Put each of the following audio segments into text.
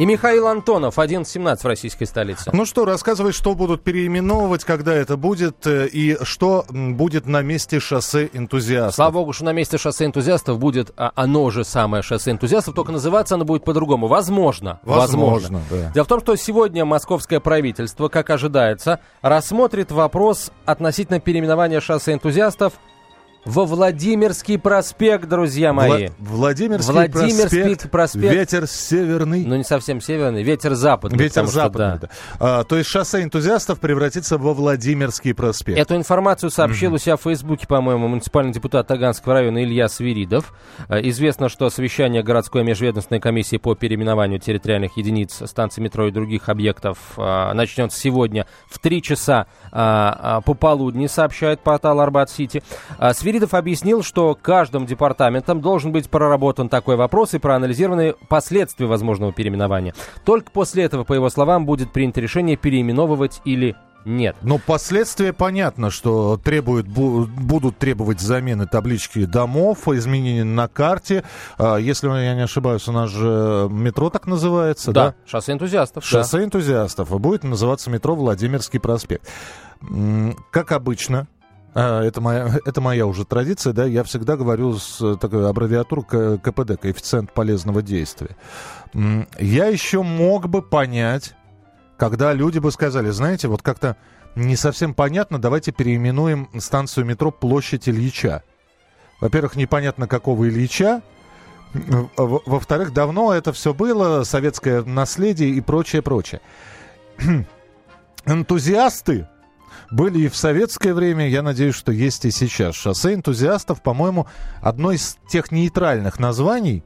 И Михаил Антонов, 11.17 в российской столице. Ну что, рассказывай, что будут переименовывать, когда это будет, э, и что будет на месте шоссе энтузиастов. Слава богу, что на месте шоссе энтузиастов будет а, оно же самое шоссе энтузиастов, только называться оно будет по-другому. Возможно. Возможно, возможно. Да. Дело в том, что сегодня московское правительство, как ожидается, рассмотрит вопрос относительно переименования шоссе энтузиастов во Владимирский проспект, друзья мои. Вла- Владимирский, Владимирский проспект, проспект. Ветер северный. Ну, не совсем северный, ветер западный. Ветер западный, что, да. да. А, то есть шоссе энтузиастов превратится во Владимирский проспект. Эту информацию сообщил mm-hmm. у себя в Фейсбуке, по-моему, муниципальный депутат Таганского района Илья Свиридов. А, известно, что совещание городской межведомственной комиссии по переименованию территориальных единиц станций метро и других объектов а, начнется сегодня в 3 часа а, а, пополудни, сообщает портал Арбат-Сити. А, Свиридов объяснил, что каждым департаментом должен быть проработан такой вопрос и проанализированы последствия возможного переименования. Только после этого, по его словам, будет принято решение переименовывать или нет. Но последствия понятно, что требуют, будут требовать замены таблички домов, изменения на карте. А, если я не ошибаюсь, у нас же метро так называется, да? Да, шоссе энтузиастов. Шоссе да. энтузиастов. Будет называться метро Владимирский проспект. Как обычно, а, это моя, это моя уже традиция, да, я всегда говорю с такой аббревиатурой КПД, коэффициент полезного действия. Я еще мог бы понять, когда люди бы сказали, знаете, вот как-то не совсем понятно, давайте переименуем станцию метро Площадь Ильича. Во-первых, непонятно, какого Ильича, во-вторых, давно это все было, советское наследие и прочее, прочее. Энтузиасты были и в советское время, я надеюсь, что есть и сейчас. Шоссе энтузиастов, по-моему, одно из тех нейтральных названий,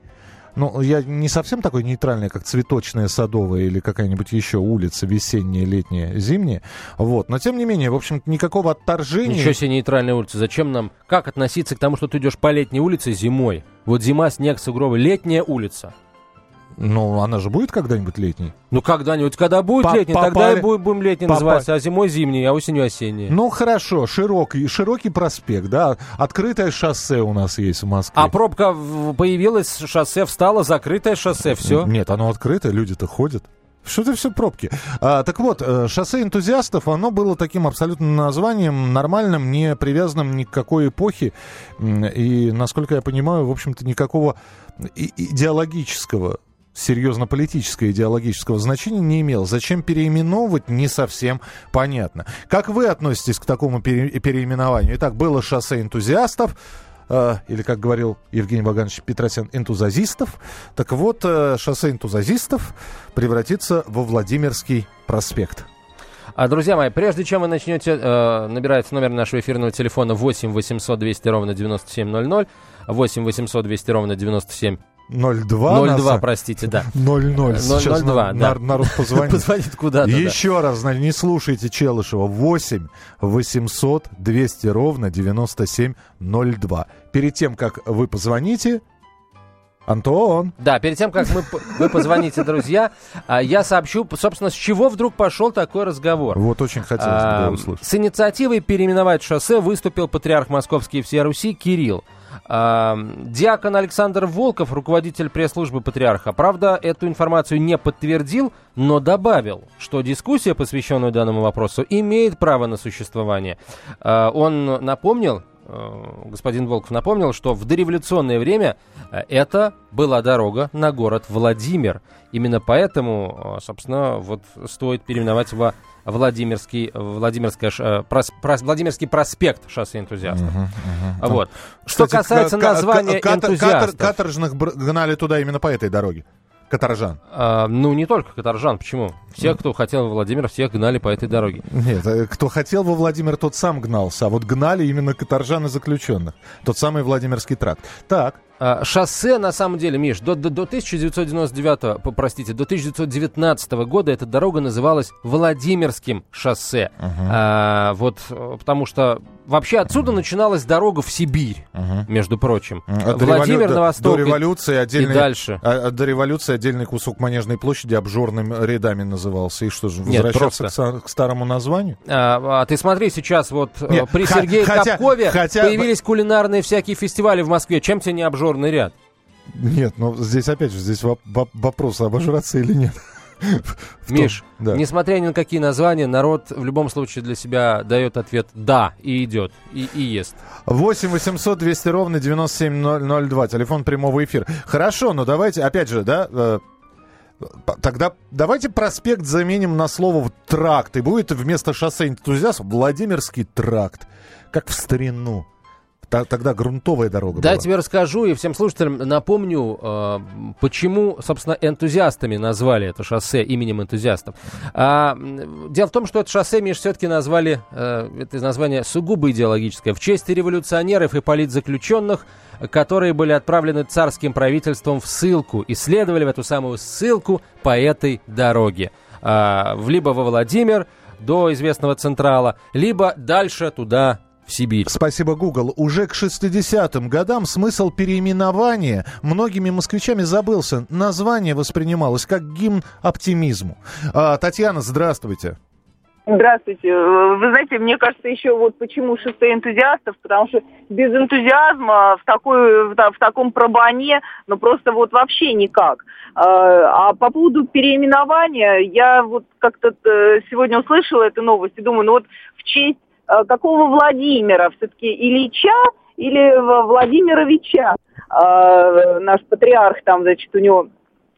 ну, я не совсем такой нейтральный, как цветочная, садовая или какая-нибудь еще улица, весенняя, летняя, зимняя. Вот. Но, тем не менее, в общем-то, никакого отторжения... Ничего себе нейтральная улица. Зачем нам... Как относиться к тому, что ты идешь по летней улице зимой? Вот зима, снег, сугробы. Летняя улица. Ну, она же будет когда-нибудь летней? Ну, когда-нибудь, когда будет По летний, тогда и будем, будем летний Попали. называться, а зимой зимний, а осенью осенний. Ну, хорошо, широкий, широкий проспект, да, открытое шоссе у нас есть в Москве. А пробка появилась, шоссе встало, закрытое шоссе, все? Нет, оно открытое, люди-то ходят. Что это все пробки? А, так вот, э, шоссе энтузиастов, оно было таким абсолютно названием, нормальным, не привязанным ни к какой эпохе. И, насколько я понимаю, в общем-то, никакого идеологического серьезно политического идеологического значения не имел. Зачем переименовывать, не совсем понятно. Как вы относитесь к такому пере- переименованию? Итак, было шоссе энтузиастов, э, или, как говорил Евгений Ваганович Петросян, энтузазистов. Так вот, э, шоссе энтузазистов превратится во Владимирский проспект. А, друзья мои, прежде чем вы начнете э, набирать номер нашего эфирного телефона 8 800 200 ровно 9700, 8 800 200 ровно 97 02. 02, нас... простите, да. 00. Сейчас 02, на, да. народ позвонит. позвонит куда-то. Еще да. раз, не слушайте Челышева. 8 800 200 ровно 9702. Перед тем, как вы позвоните, Антон. Да, перед тем, как мы, вы позвоните, друзья, а, я сообщу, собственно, с чего вдруг пошел такой разговор. Вот очень хотелось бы услышать. С инициативой переименовать шоссе выступил патриарх Московский и всей Руси Кирилл. Диакон Александр Волков, руководитель пресс-службы патриарха, правда, эту информацию не подтвердил, но добавил, что дискуссия, посвященная данному вопросу, имеет право на существование. А, он напомнил, э, господин Волков напомнил, что в дореволюционное время э, это была дорога на город Владимир. Именно поэтому, э, собственно, вот стоит переименовать во Владимирский, Владимирская, э, прос, прос, Владимирский проспект шоссе энтузиастов. Угу, угу. Вот. Кстати, Что касается названия энтузиастов... Каторжных гнали туда именно по этой дороге. Каторжан? А, ну, не только каторжан. Почему? Все, кто хотел во Владимир, всех гнали по этой дороге. Нет, э, кто хотел во Владимир, тот сам гнался. А вот гнали именно каторжан и заключенных. Тот самый Владимирский тракт. Так. А, шоссе, на самом деле, Миш, до, до, до 1999, простите, до 1919 года эта дорога называлась Владимирским шоссе. Uh-huh. А, вот, потому что вообще отсюда uh-huh. начиналась дорога в Сибирь, uh-huh. между прочим. Uh-huh. Владимир револю... на восток до революции отдельный, и дальше. А, до революции отдельный кусок Манежной площади обжорными рядами назывался. И что же, возвращаться Нет, к, к старому названию? А, а ты смотри, сейчас вот э, Нет, при Сергее хотя, Капкове хотя... появились кулинарные всякие фестивали в Москве. Чем тебе не обжор обжорный ряд. Нет, но здесь опять же, здесь вопрос, обожраться или нет. Миш, да. несмотря ни на какие названия, народ в любом случае для себя дает ответ «да» и идет, и, и ест. 8 800 200 ровно 9702, телефон прямого эфира. Хорошо, но давайте, опять же, да, э, Тогда давайте проспект заменим на слово тракт. И будет вместо шоссе энтузиаст Владимирский тракт. Как в старину. Тогда грунтовая дорога Да, была. тебе расскажу и всем слушателям напомню, э, почему, собственно, энтузиастами назвали это шоссе именем энтузиастов. А, дело в том, что это шоссе, Миш, все-таки назвали, э, это название сугубо идеологическое, в честь революционеров и политзаключенных, которые были отправлены царским правительством в ссылку и следовали в эту самую ссылку по этой дороге. А, либо во Владимир, до известного Централа, либо дальше туда в Сибирь. Спасибо, Google. Уже к 60-м годам смысл переименования многими москвичами забылся. Название воспринималось как гимн оптимизму. А, Татьяна, здравствуйте. Здравствуйте. Вы знаете, мне кажется, еще вот почему шоссе энтузиастов, потому что без энтузиазма в, такой, в, в таком пробане, ну просто вот вообще никак. А, а по поводу переименования, я вот как-то э, сегодня услышала эту новость и думаю, ну вот в честь какого Владимира? Все-таки Ильича или Владимировича? Э, наш патриарх там, значит, у него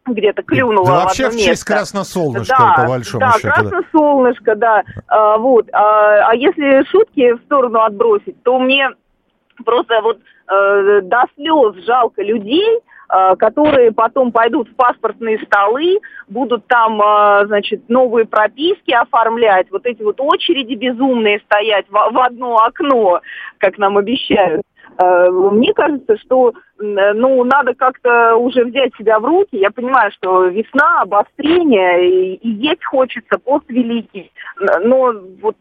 где-то клюнуло да, в вообще в честь красносолнышко, да, по большому да, счету. красносолнышко, да. А, вот. А, а если шутки в сторону отбросить, то мне просто вот э, до слез жалко людей, Э, которые потом пойдут в паспортные столы, будут там, э, значит, новые прописки оформлять, вот эти вот очереди безумные стоять в одно окно, как нам обещают. Э, мне кажется, что ну, надо как-то уже взять себя в руки. Я понимаю, что весна, обострение, и есть хочется, пост великий. Но вот,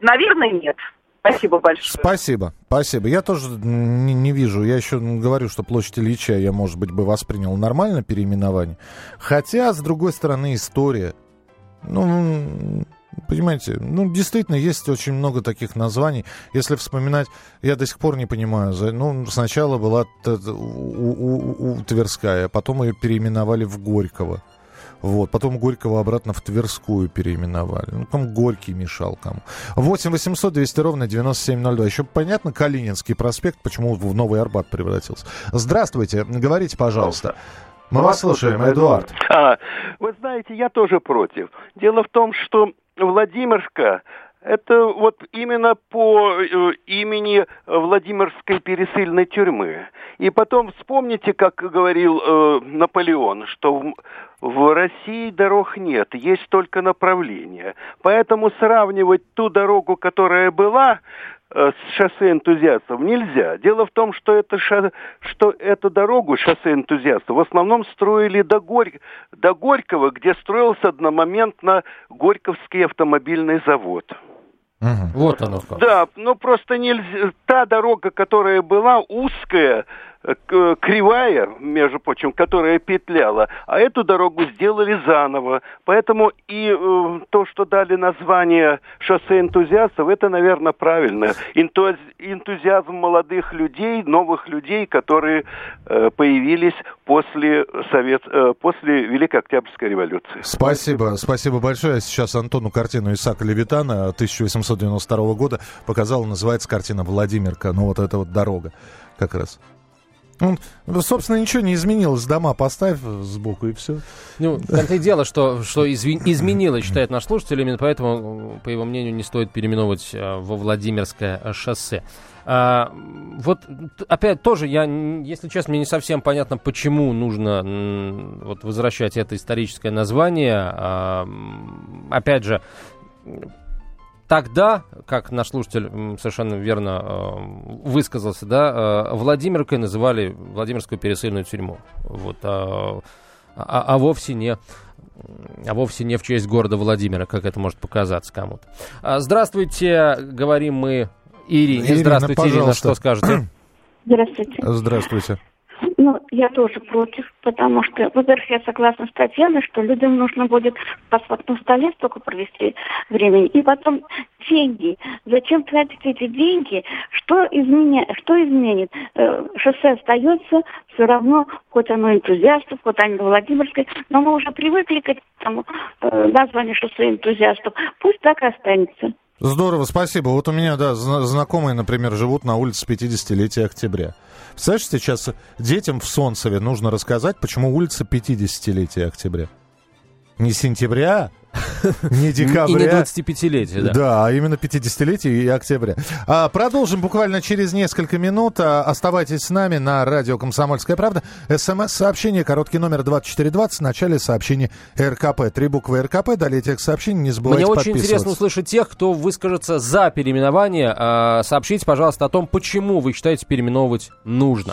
наверное, нет. Спасибо большое. Спасибо, спасибо. Я тоже не, не вижу. Я еще говорю, что площадь Ильича я, может быть, бы воспринял нормально переименование. Хотя, с другой стороны, история. Ну, понимаете, ну, действительно, есть очень много таких названий. Если вспоминать, я до сих пор не понимаю. Ну, сначала была у, у, у Тверская, потом ее переименовали в Горького. Вот. Потом Горького обратно в Тверскую переименовали. Ну, там Горький мешал кому. 8 800 200 ровно 9702. Еще понятно, Калининский проспект, почему в Новый Арбат превратился. Здравствуйте, говорите, пожалуйста. Мы вас слушаем, Эдуард. А, вы знаете, я тоже против. Дело в том, что Владимирска это вот именно по э, имени Владимирской пересыльной тюрьмы. И потом вспомните, как говорил э, Наполеон, что в, России дорог нет, есть только направления. Поэтому сравнивать ту дорогу, которая была э, с шоссе энтузиастов нельзя. Дело в том, что, это ша... что эту дорогу, шоссе энтузиастов, в основном строили до, Горь... до Горького, где строился одномоментно Горьковский автомобильный завод. Угу. Вот оно как. Да, ну просто нельзя. Та дорога, которая была узкая, кривая, между прочим, которая петляла, а эту дорогу сделали заново. Поэтому и э, то, что дали название шоссе энтузиастов, это, наверное, правильно. Энтузиазм молодых людей, новых людей, которые э, появились после, Совет, э, после Великой Октябрьской революции. Спасибо, спасибо большое. Сейчас Антону картину Исаака Левитана 1892 года показал, называется картина «Владимирка». Ну вот эта вот дорога как раз. Ну, собственно, ничего не изменилось. Дома поставь сбоку и все. Ну, это и дело, что, что изви- изменилось, считает наш слушатель. Именно поэтому, по его мнению, не стоит переименовывать а, во Владимирское шоссе. А, вот опять тоже я, если честно, мне не совсем понятно, почему нужно вот возвращать это историческое название. А, опять же, тогда, как наш слушатель совершенно верно высказался, да, Владимиркой называли Владимирскую пересыльную тюрьму. Вот, а, а, а вовсе не а вовсе не в честь города Владимира, как это может показаться кому-то. А, здравствуйте, говорим мы Ирине. Ирина, Здравствуйте, пожалуйста. Ирина, что скажете? Здравствуйте. Здравствуйте. Я тоже против, потому что, во-первых, я согласна с Татьяной, что людям нужно будет в паспортном столе столько провести времени. И потом деньги. Зачем тратить эти деньги? Что, изменя... что изменит? Э, шоссе остается все равно, хоть оно энтузиастов, хоть оно Владимирское, но мы уже привыкли к этому э, названию шоссе энтузиастов. Пусть так и останется. Здорово, спасибо. Вот у меня, да, знакомые, например, живут на улице 50-летия октября. Представляешь, сейчас детям в Солнцеве нужно рассказать, почему улица 50-летия октября. Не сентября, Не декабря. И не 25-летие, да. Да, а именно 50-летие и октября. А, продолжим буквально через несколько минут. А, оставайтесь с нами на радио «Комсомольская правда». СМС-сообщение, короткий номер 2420, в начале сообщения РКП. Три буквы РКП, далее текст сообщения, не забывайте Мне очень интересно услышать тех, кто выскажется за переименование. А, сообщите, пожалуйста, о том, почему вы считаете переименовывать нужно.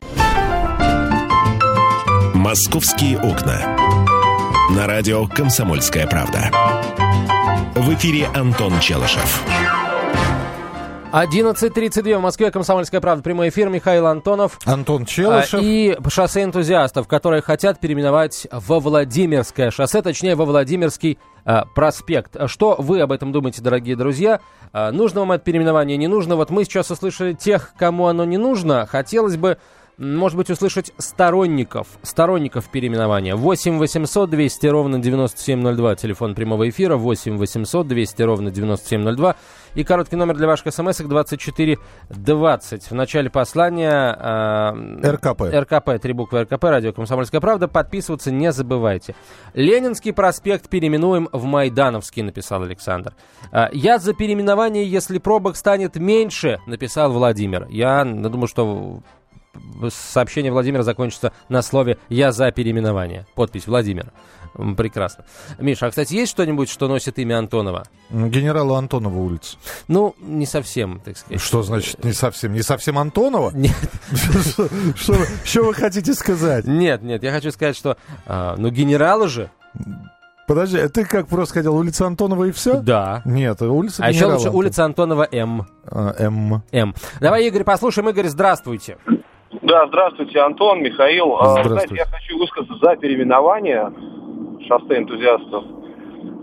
«Московские окна». На радио «Комсомольская правда». В эфире Антон Челышев. 11.32 в Москве, Комсомольская правда, прямой эфир, Михаил Антонов. Антон Челышев. А, и шоссе энтузиастов, которые хотят переименовать во Владимирское шоссе, точнее, во Владимирский а, проспект. Что вы об этом думаете, дорогие друзья? А, нужно вам это переименование, не нужно? Вот мы сейчас услышали тех, кому оно не нужно. Хотелось бы может быть, услышать сторонников, сторонников переименования. 8 800 200 ровно 9702, телефон прямого эфира, 8 800 200 ровно 9702 и короткий номер для ваших смс 2420. В начале послания э, РКП. РКП, три буквы РКП, радио «Комсомольская правда». Подписываться не забывайте. Ленинский проспект переименуем в Майдановский, написал Александр. «А, я за переименование, если пробок станет меньше, написал Владимир. Я думаю, что сообщение Владимира закончится на слове «Я за переименование». Подпись Владимир. Прекрасно. Миша, а, кстати, есть что-нибудь, что носит имя Антонова? Генерала Антонова улица. Ну, не совсем, так сказать. Что значит не совсем? Не совсем Антонова? Нет. Что вы хотите сказать? Нет, нет, я хочу сказать, что, а, ну, генералы же Подожди, а ты как просто хотел, улица Антонова и все? Да. Нет, улица А еще лучше улица Антонова М. А, М. М. Давай, Игорь, послушаем. Игорь, здравствуйте. Да, здравствуйте, Антон, Михаил. А, здравствуйте. Знаете, я хочу высказаться за переименование шоссе энтузиастов.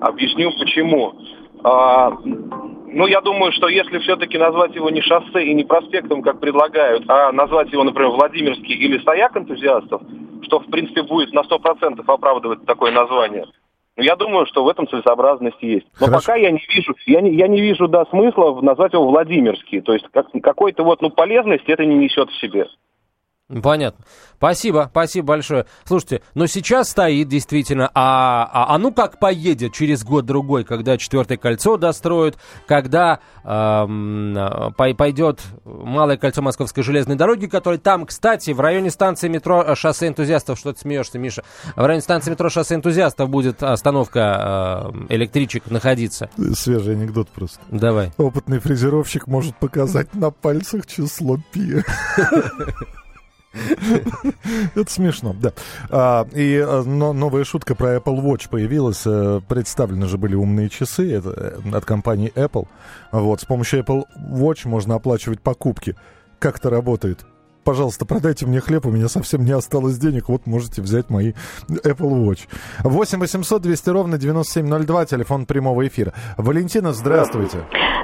Объясню почему. А, ну, я думаю, что если все-таки назвать его не шоссе и не проспектом, как предлагают, а назвать его, например, Владимирский или Стояк энтузиастов, что, в принципе, будет на 100% оправдывать такое название, ну, я думаю, что в этом целесообразность есть. Но Хорошо. пока я не вижу, я не, я не вижу, да, смысла назвать его Владимирский. То есть как, какой-то вот, ну, полезности это не несет в себе. Понятно. Спасибо, спасибо большое. Слушайте, но сейчас стоит действительно, а, а, а ну как поедет через год-другой, когда четвертое кольцо достроят, когда эм, пойдет малое кольцо Московской железной дороги, которое там, кстати, в районе станции метро э, шоссе энтузиастов, что ты смеешься, Миша, в районе станции метро шоссе энтузиастов будет остановка э, электричек находиться. Свежий анекдот просто. Давай. Опытный фрезеровщик может показать на пальцах число пи. Это смешно, да. А, и а, но, новая шутка про Apple Watch появилась. Э, представлены же были умные часы это, э, от компании Apple. Вот, с помощью Apple Watch можно оплачивать покупки. Как это работает? Пожалуйста, продайте мне хлеб, у меня совсем не осталось денег, вот можете взять мои Apple Watch. 8 800 200 ровно 9702, телефон прямого эфира. Валентина, здравствуйте.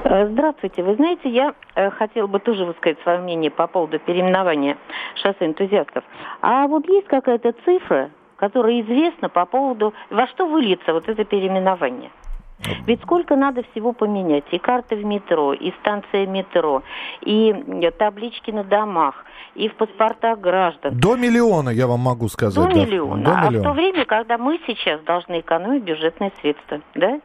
Э, здравствуйте. Вы знаете, я э, хотела бы тоже высказать свое мнение по поводу переименования шоссе энтузиастов. А вот есть какая-то цифра, которая известна по поводу, во что выльется вот это переименование? Ведь сколько надо всего поменять. И карты в метро, и станция метро, и э, таблички на домах, и в паспортах граждан. До миллиона, я вам могу сказать. До да. миллиона. До А в то время, когда мы сейчас должны экономить бюджетные средства, да?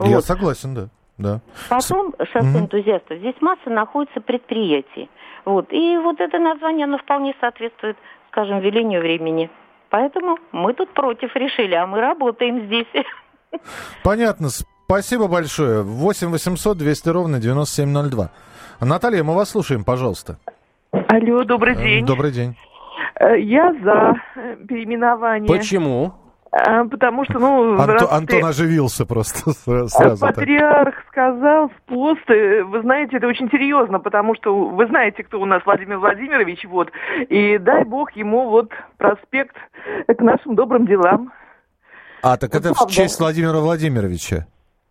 Я Вот. согласен, да. да. Потом шоссе энтузиастов. Здесь масса находится предприятий. Вот. И вот это название, оно вполне соответствует, скажем, велению времени. Поэтому мы тут против решили, а мы работаем здесь. Понятно. Спасибо большое. 8 800 200 ровно 9702. Наталья, мы вас слушаем, пожалуйста. Алло, добрый Э, день. Добрый день. Э, Я за э, переименование. Почему? А, Потому что, ну, Анто- Антон оживился просто сра- сразу. так. Патриарх сказал с поста, э, вы знаете, это очень серьезно, потому что вы знаете, кто у нас Владимир Владимирович, вот, и дай бог ему вот проспект к нашим добрым делам. А, так это в честь Владимира Владимировича.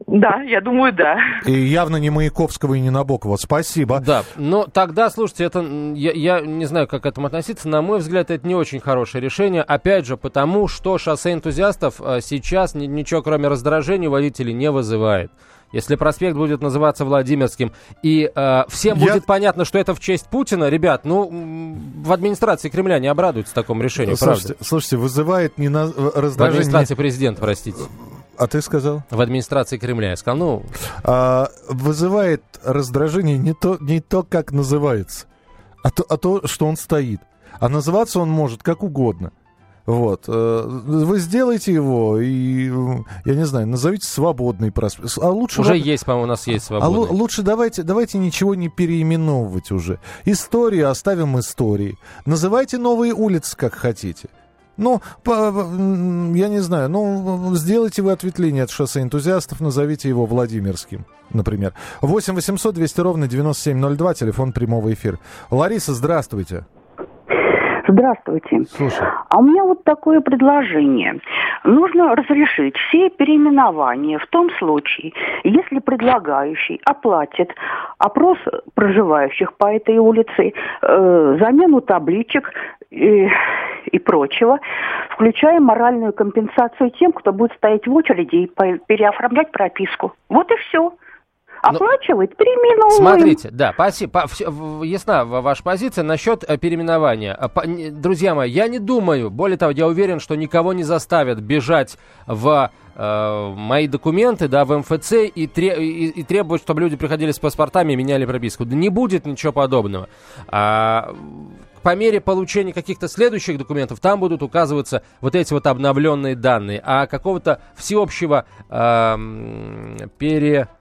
Да, я думаю, да. И явно не Маяковского и не Набокова. Спасибо. Да, но тогда, слушайте, это я, я не знаю, как к этому относиться. На мой взгляд, это не очень хорошее решение. Опять же, потому что шоссе энтузиастов э, сейчас ни- ничего, кроме раздражения, водителей не вызывает. Если проспект будет называться Владимирским, и э, всем Я- будет понятно, что это в честь Путина, ребят, ну, в администрации Кремля не обрадуются такому решению, Слушайте, правда? слушайте, вызывает не на... В раздражение... администрации президента, простите. А ты сказал? В администрации Кремля. Я сказал, ну, А, вызывает раздражение не то, не то, как называется, а то, а то, что он стоит. А называться он может как угодно. Вот. э, Вы сделаете его и, я не знаю, назовите свободный проспект. А лучше... уже вам- есть, по-моему, у нас есть А лу- свобода. лучше давайте, давайте ничего не переименовывать уже. Историю оставим истории. Называйте новые улицы, как хотите. Ну, по- я не знаю, ну, сделайте вы ответвление от шоссе энтузиастов, назовите его Владимирским, например. 8 800 200 ровно 9702, телефон прямого эфира. Лариса, здравствуйте. Здравствуйте. Слушай. А у меня вот такое предложение. Нужно разрешить все переименования в том случае, если предлагающий оплатит опрос проживающих по этой улице, э, замену табличек и, и прочего, включая моральную компенсацию тем, кто будет стоять в очереди и переоформлять прописку. Вот и все. Оплачивает, переименовываем. Смотрите, да, спасибо. По- всё- в- ясна ва- ваша позиция насчет э, переименования. А, Друзья мои, я не думаю, более того, я уверен, что никого не заставят бежать в э, мои документы, да, в МФЦ и, тре- и- и требовать, чтобы люди приходили с паспортами и меняли прописку. Да не будет ничего подобного. А, по мере получения каких-то следующих документов там будут указываться вот эти вот обновленные данные. А какого-то всеобщего эм, пере э,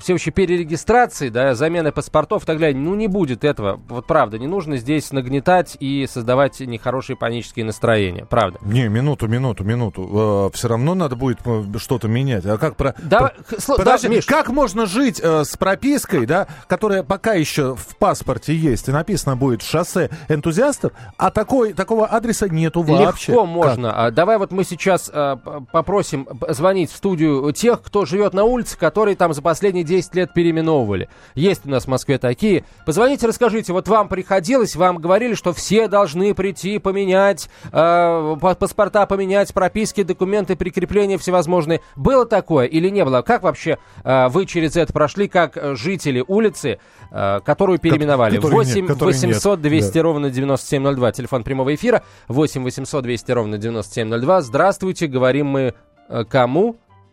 всеобщей перерегистрации, да, замены паспортов и так далее, ну, не будет этого. Вот правда, не нужно здесь нагнетать и создавать нехорошие панические настроения. Правда. Не, минуту, минуту, минуту. все равно надо будет э, что-то менять. А как про... Да, про- Подожди, да, Миш. как можно жить э, с пропиской, да, которая пока еще в паспорте есть, и написано будет шоссе энтузиастов, а такой, такого адреса нету вообще? Легко Как? можно. А, давай вот мы сейчас п- попросим звонить в студию тех, кто живет на улице, которые там за последние 10 лет переименовывали. Есть у нас в Москве такие. Позвоните, расскажите, вот вам приходилось, вам говорили, что все должны прийти поменять э, па- паспорта, поменять прописки, документы, прикрепления всевозможные. Было такое или не было? Как вообще э, вы через это прошли, как э, жители улицы, э, которую переименовали? которой нет, 8 которой нет. 800 200 Да. ровно 9702. Телефон прямого эфира 8 800 200 ровно 9702. Здравствуйте, говорим мы э,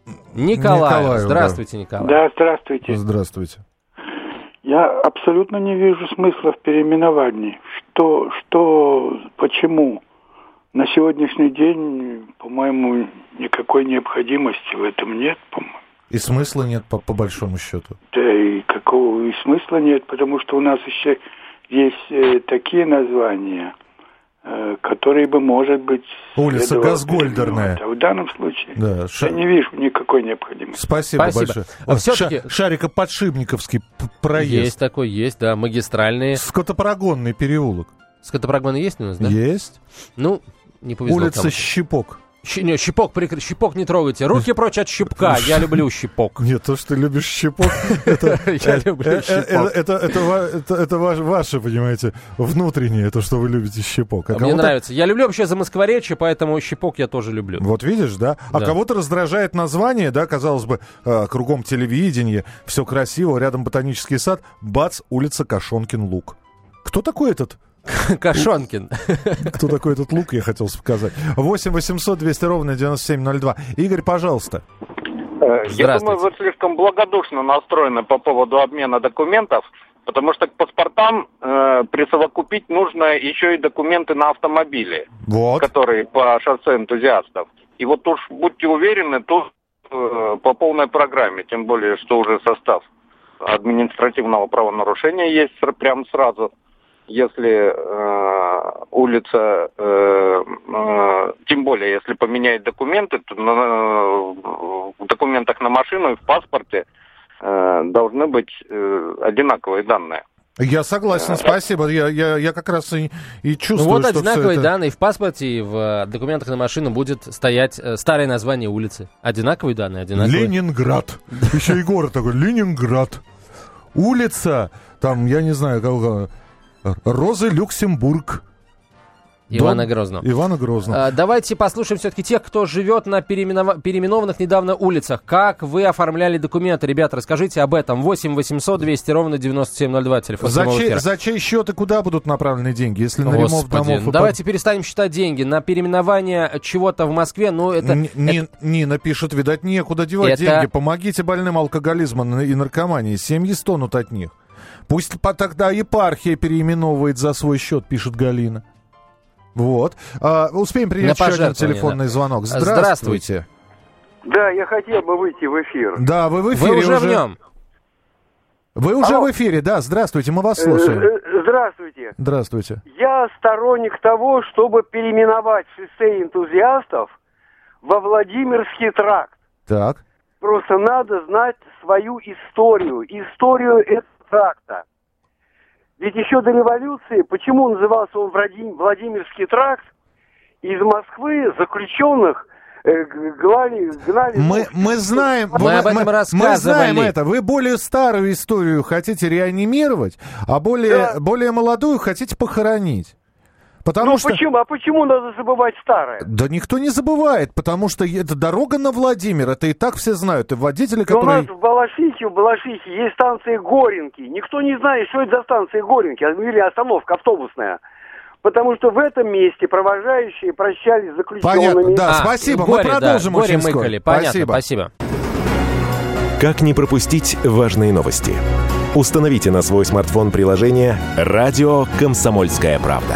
кому? Николаю. Николаю, да. Здравствуйте, Николай. Да, здравствуйте. Здравствуйте. Я абсолютно не вижу смысла в переименовании. Что, что, почему? На сегодняшний день, по-моему, никакой необходимости в этом нет, по-моему. И смысла нет, по, по большому счету. Да и какого и смысла нет, потому что у нас еще есть э, такие названия, э, которые бы, может быть... Улица Газгольдерная. А в данном случае Да, ша- я не вижу никакой необходимости. Спасибо, Спасибо. большое. А Ша- Шарико-Подшипниковский проезд. Есть такой, есть, да, магистральные. Скотопрогонный переулок. Скотопрогоны есть у нас, да? Есть. Ну, не повезло Улица кому-то. Щепок. Щ- не, щипок, прикры- щипок не трогайте. Руки прочь от щипка. Я люблю щипок. Нет, то, что ты любишь щепок, это, Я люблю э, э, щепок. это, это, это ва- это- это ваш- ваше, понимаете, внутреннее, то, что вы любите щепок. А Мне нравится. Я люблю вообще замоскворечье, поэтому щипок я тоже люблю. Вот видишь, да? А кого-то раздражает название, да, казалось бы, э, кругом телевидение, все красиво, рядом ботанический сад, бац, улица Кашонкин лук. Кто такой этот? Кашонкин. Кто такой этот лук, я хотел сказать. 8 800 200 ровно 9702. Игорь, пожалуйста. Э, Я думаю, вы слишком благодушно настроены по поводу обмена документов, потому что к паспортам э, присовокупить нужно еще и документы на автомобили, Вот. которые по шоссе энтузиастов. И вот уж будьте уверены, тут э, по полной программе, тем более, что уже состав административного правонарушения есть ср- прям сразу. Если э, улица, э, э, тем более, если поменяет документы, то на- в документах на машину и в паспорте э, должны быть э, одинаковые данные. Я согласен, спасибо. Я, я, я как раз и, и Ну чувствую, вот что одинаковые это- данные в паспорте и в э, документах на машину будет стоять э, старое название улицы. Одинаковые данные, одинаковые. Ленинград. Еще и город такой, Ленинград. Улица, там, я не знаю, как, Розы Люксембург. Ивана Дом Грозного. Ивана Грозного. А, Давайте послушаем все-таки тех, кто живет на переименова- переименованных недавно улицах. Как вы оформляли документы? Ребята, расскажите об этом. 8 800 200 ровно 9702. Телефон За чей, за чей счет и куда будут направлены деньги, если на ремонт Господи, домов... ну и давайте перестанем считать деньги. На переименование чего-то в Москве, ну это... Н- Ни- Нина пишет, видать, некуда девать Это- деньги. Помогите больным алкоголизмом и наркоманией. Семьи стонут от них. Пусть тогда епархия переименовывает за свой счет, пишет Галина. Вот. А, успеем принять На еще один телефонный да. звонок. Здравствуйте. Здравствуйте. Да, я хотел бы выйти в эфир. Да, вы в эфире Вы уже в нем. Вы уже Алло. в эфире, да, здравствуйте, мы вас Э, слушаем. э, Здравствуйте. Здравствуйте. Я сторонник того, чтобы переименовать шоссе энтузиастов во Владимирский тракт. Так. Просто надо знать свою историю, историю этого тракта. Ведь еще до революции, почему назывался он Владим- Владимирский тракт, из Москвы заключенных э, гнали, гнали... Мы, мы знаем, Мы об этом мы рассказывали. знаем это. Вы более старую историю хотите реанимировать, а более, Да. более молодую хотите похоронить. Потому ну что... почему? А почему надо забывать старое? Да никто не забывает, потому что это дорога на Владимир, это и так все знают. И водители, Да У которые... нас в Балашихе, в Балашихе есть станция Горенки. Никто не знает, что это за станция Горенки, а, или остановка автобусная. Потому что в этом месте провожающие прощались с заключенными. Понятно, да, А, спасибо. горе, Мы да, продолжим горе очень скоро. мыкали. Понятно, Спасибо. спасибо. Как не пропустить важные новости? Установите на свой смартфон приложение «Радио Комсомольская правда».